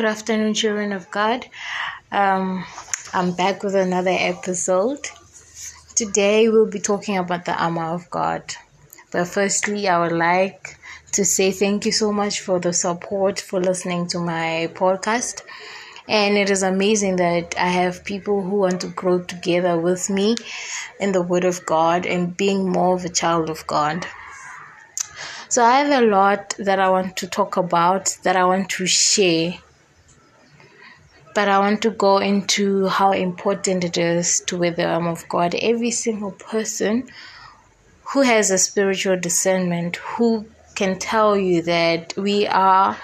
Good afternoon, children of God. Um, I'm back with another episode. Today we'll be talking about the armor of God. But firstly, I would like to say thank you so much for the support for listening to my podcast. And it is amazing that I have people who want to grow together with me in the Word of God and being more of a child of God. So, I have a lot that I want to talk about, that I want to share but I want to go into how important it is to wear the arm of God. Every single person who has a spiritual discernment, who can tell you that we are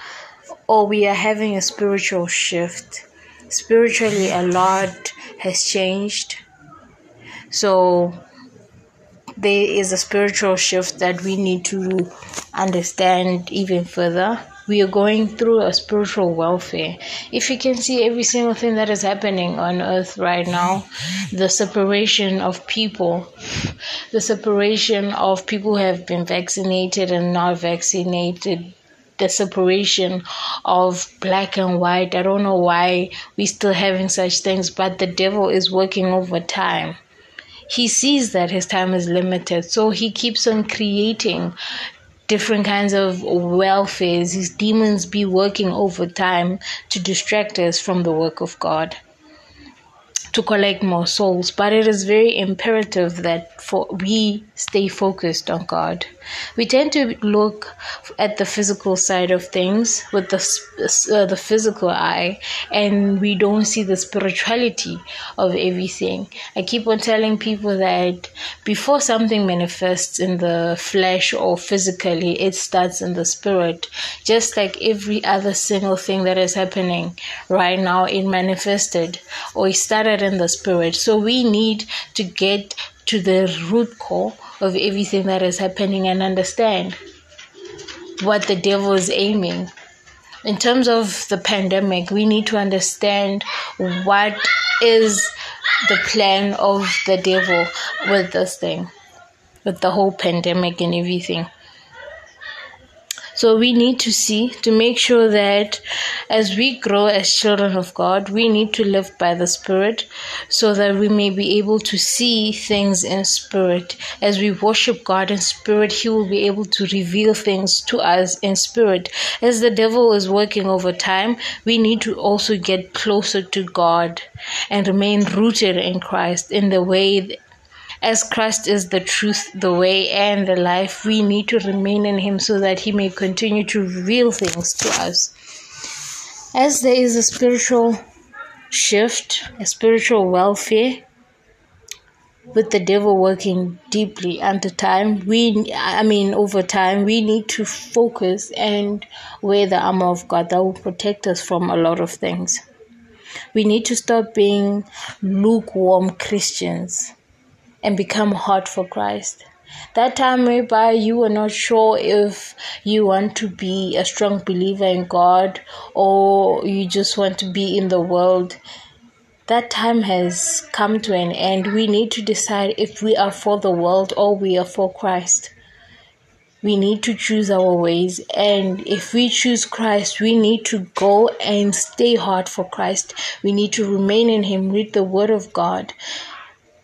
or we are having a spiritual shift. Spiritually, a lot has changed. So, there is a spiritual shift that we need to understand even further we are going through a spiritual welfare. If you can see every single thing that is happening on earth right now, the separation of people, the separation of people who have been vaccinated and not vaccinated, the separation of black and white. I don't know why we're still having such things, but the devil is working overtime he sees that his time is limited so he keeps on creating different kinds of welfares. His demons be working overtime to distract us from the work of God to collect more souls, but it is very imperative that for we stay focused on God. We tend to look at the physical side of things with the uh, the physical eye, and we don't see the spirituality of everything. I keep on telling people that before something manifests in the flesh or physically, it starts in the spirit. Just like every other single thing that is happening right now, it manifested or it started the spirit. So we need to get to the root core of everything that is happening and understand what the devil is aiming. In terms of the pandemic, we need to understand what is the plan of the devil with this thing, with the whole pandemic and everything. So we need to see to make sure that as we grow as children of God, we need to live by the Spirit so that we may be able to see things in spirit. As we worship God in spirit, He will be able to reveal things to us in spirit. As the devil is working over time, we need to also get closer to God and remain rooted in Christ in the way as Christ is the truth, the way, and the life, we need to remain in Him so that He may continue to reveal things to us. As there is a spiritual shift, a spiritual welfare, with the devil working deeply under time we i mean over time we need to focus and wear the armor of god that will protect us from a lot of things we need to stop being lukewarm christians and become hot for Christ. That time whereby you are not sure if you want to be a strong believer in God or you just want to be in the world. That time has come to an end. We need to decide if we are for the world or we are for Christ. We need to choose our ways, and if we choose Christ, we need to go and stay hard for Christ. We need to remain in Him, read the Word of God,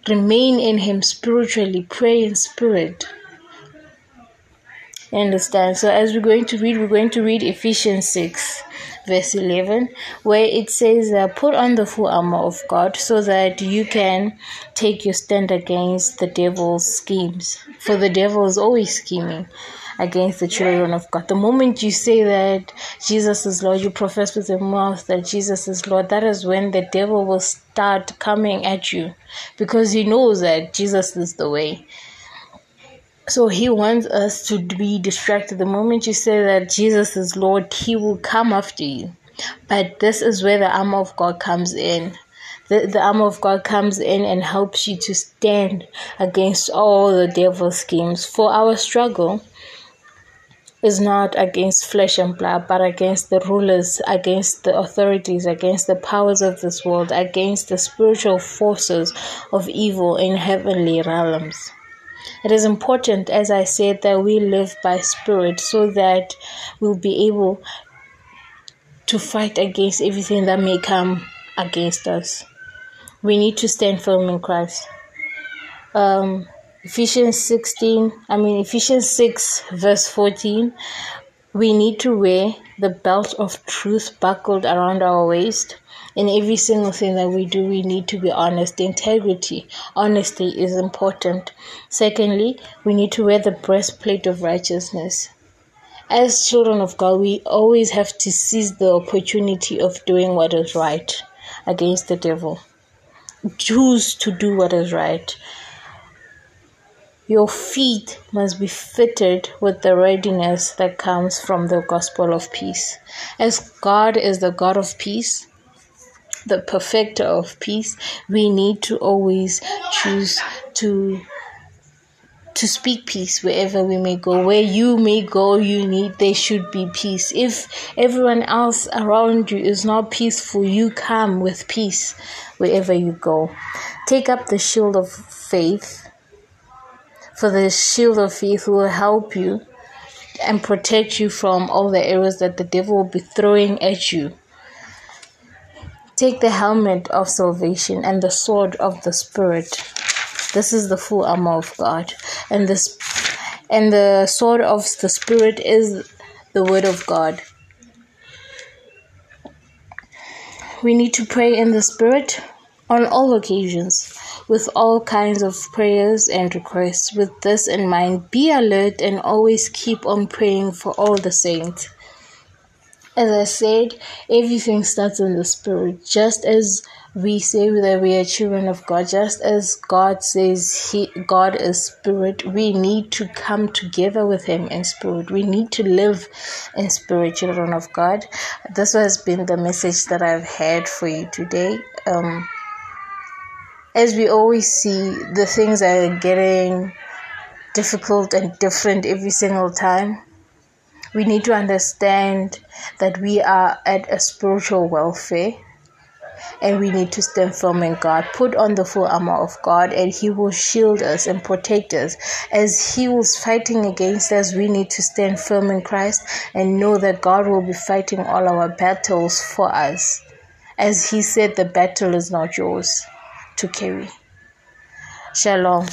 remain in Him spiritually, pray in spirit. understand? So, as we're going to read, we're going to read Ephesians 6, verse 11, where it says, uh, Put on the full armor of God so that you can take your stand against the devil's schemes. For the devil is always scheming against the children of God. The moment you say that Jesus is Lord, you profess with your mouth that Jesus is Lord, that is when the devil will start coming at you because he knows that Jesus is the way. So he wants us to be distracted. The moment you say that Jesus is Lord, he will come after you. But this is where the armor of God comes in. The, the armor of God comes in and helps you to stand against all the devil's schemes. For our struggle is not against flesh and blood, but against the rulers, against the authorities, against the powers of this world, against the spiritual forces of evil in heavenly realms. It is important, as I said, that we live by spirit so that we'll be able to fight against everything that may come against us. We need to stand firm in Christ. Um, Ephesians 16, I mean, Ephesians 6, verse 14, we need to wear the belt of truth buckled around our waist. In every single thing that we do, we need to be honest. Integrity, honesty is important. Secondly, we need to wear the breastplate of righteousness. As children of God, we always have to seize the opportunity of doing what is right against the devil. Choose to do what is right. Your feet must be fitted with the readiness that comes from the gospel of peace. As God is the God of peace, the perfecter of peace, we need to always choose to to speak peace wherever we may go. Where you may go, you need there should be peace. If everyone else around you is not peaceful, you come with peace wherever you go. Take up the shield of faith for the shield of faith will help you and protect you from all the arrows that the devil will be throwing at you. Take the helmet of salvation and the sword of the spirit. This is the full armor of God. And this and the sword of the spirit is the word of God. We need to pray in the spirit on all occasions with all kinds of prayers and requests. With this in mind, be alert and always keep on praying for all the saints. As I said, everything starts in the spirit, just as we say that we are children of God, just as God says He God is spirit, we need to come together with Him in spirit. We need to live in spirit, children of God. This has been the message that I've had for you today. Um, as we always see, the things are getting difficult and different every single time. We need to understand that we are at a spiritual welfare and we need to stand firm in God. Put on the full armor of God, and He will shield us and protect us. As He was fighting against us, we need to stand firm in Christ and know that God will be fighting all our battles for us. As He said, the battle is not yours to carry. Shalom.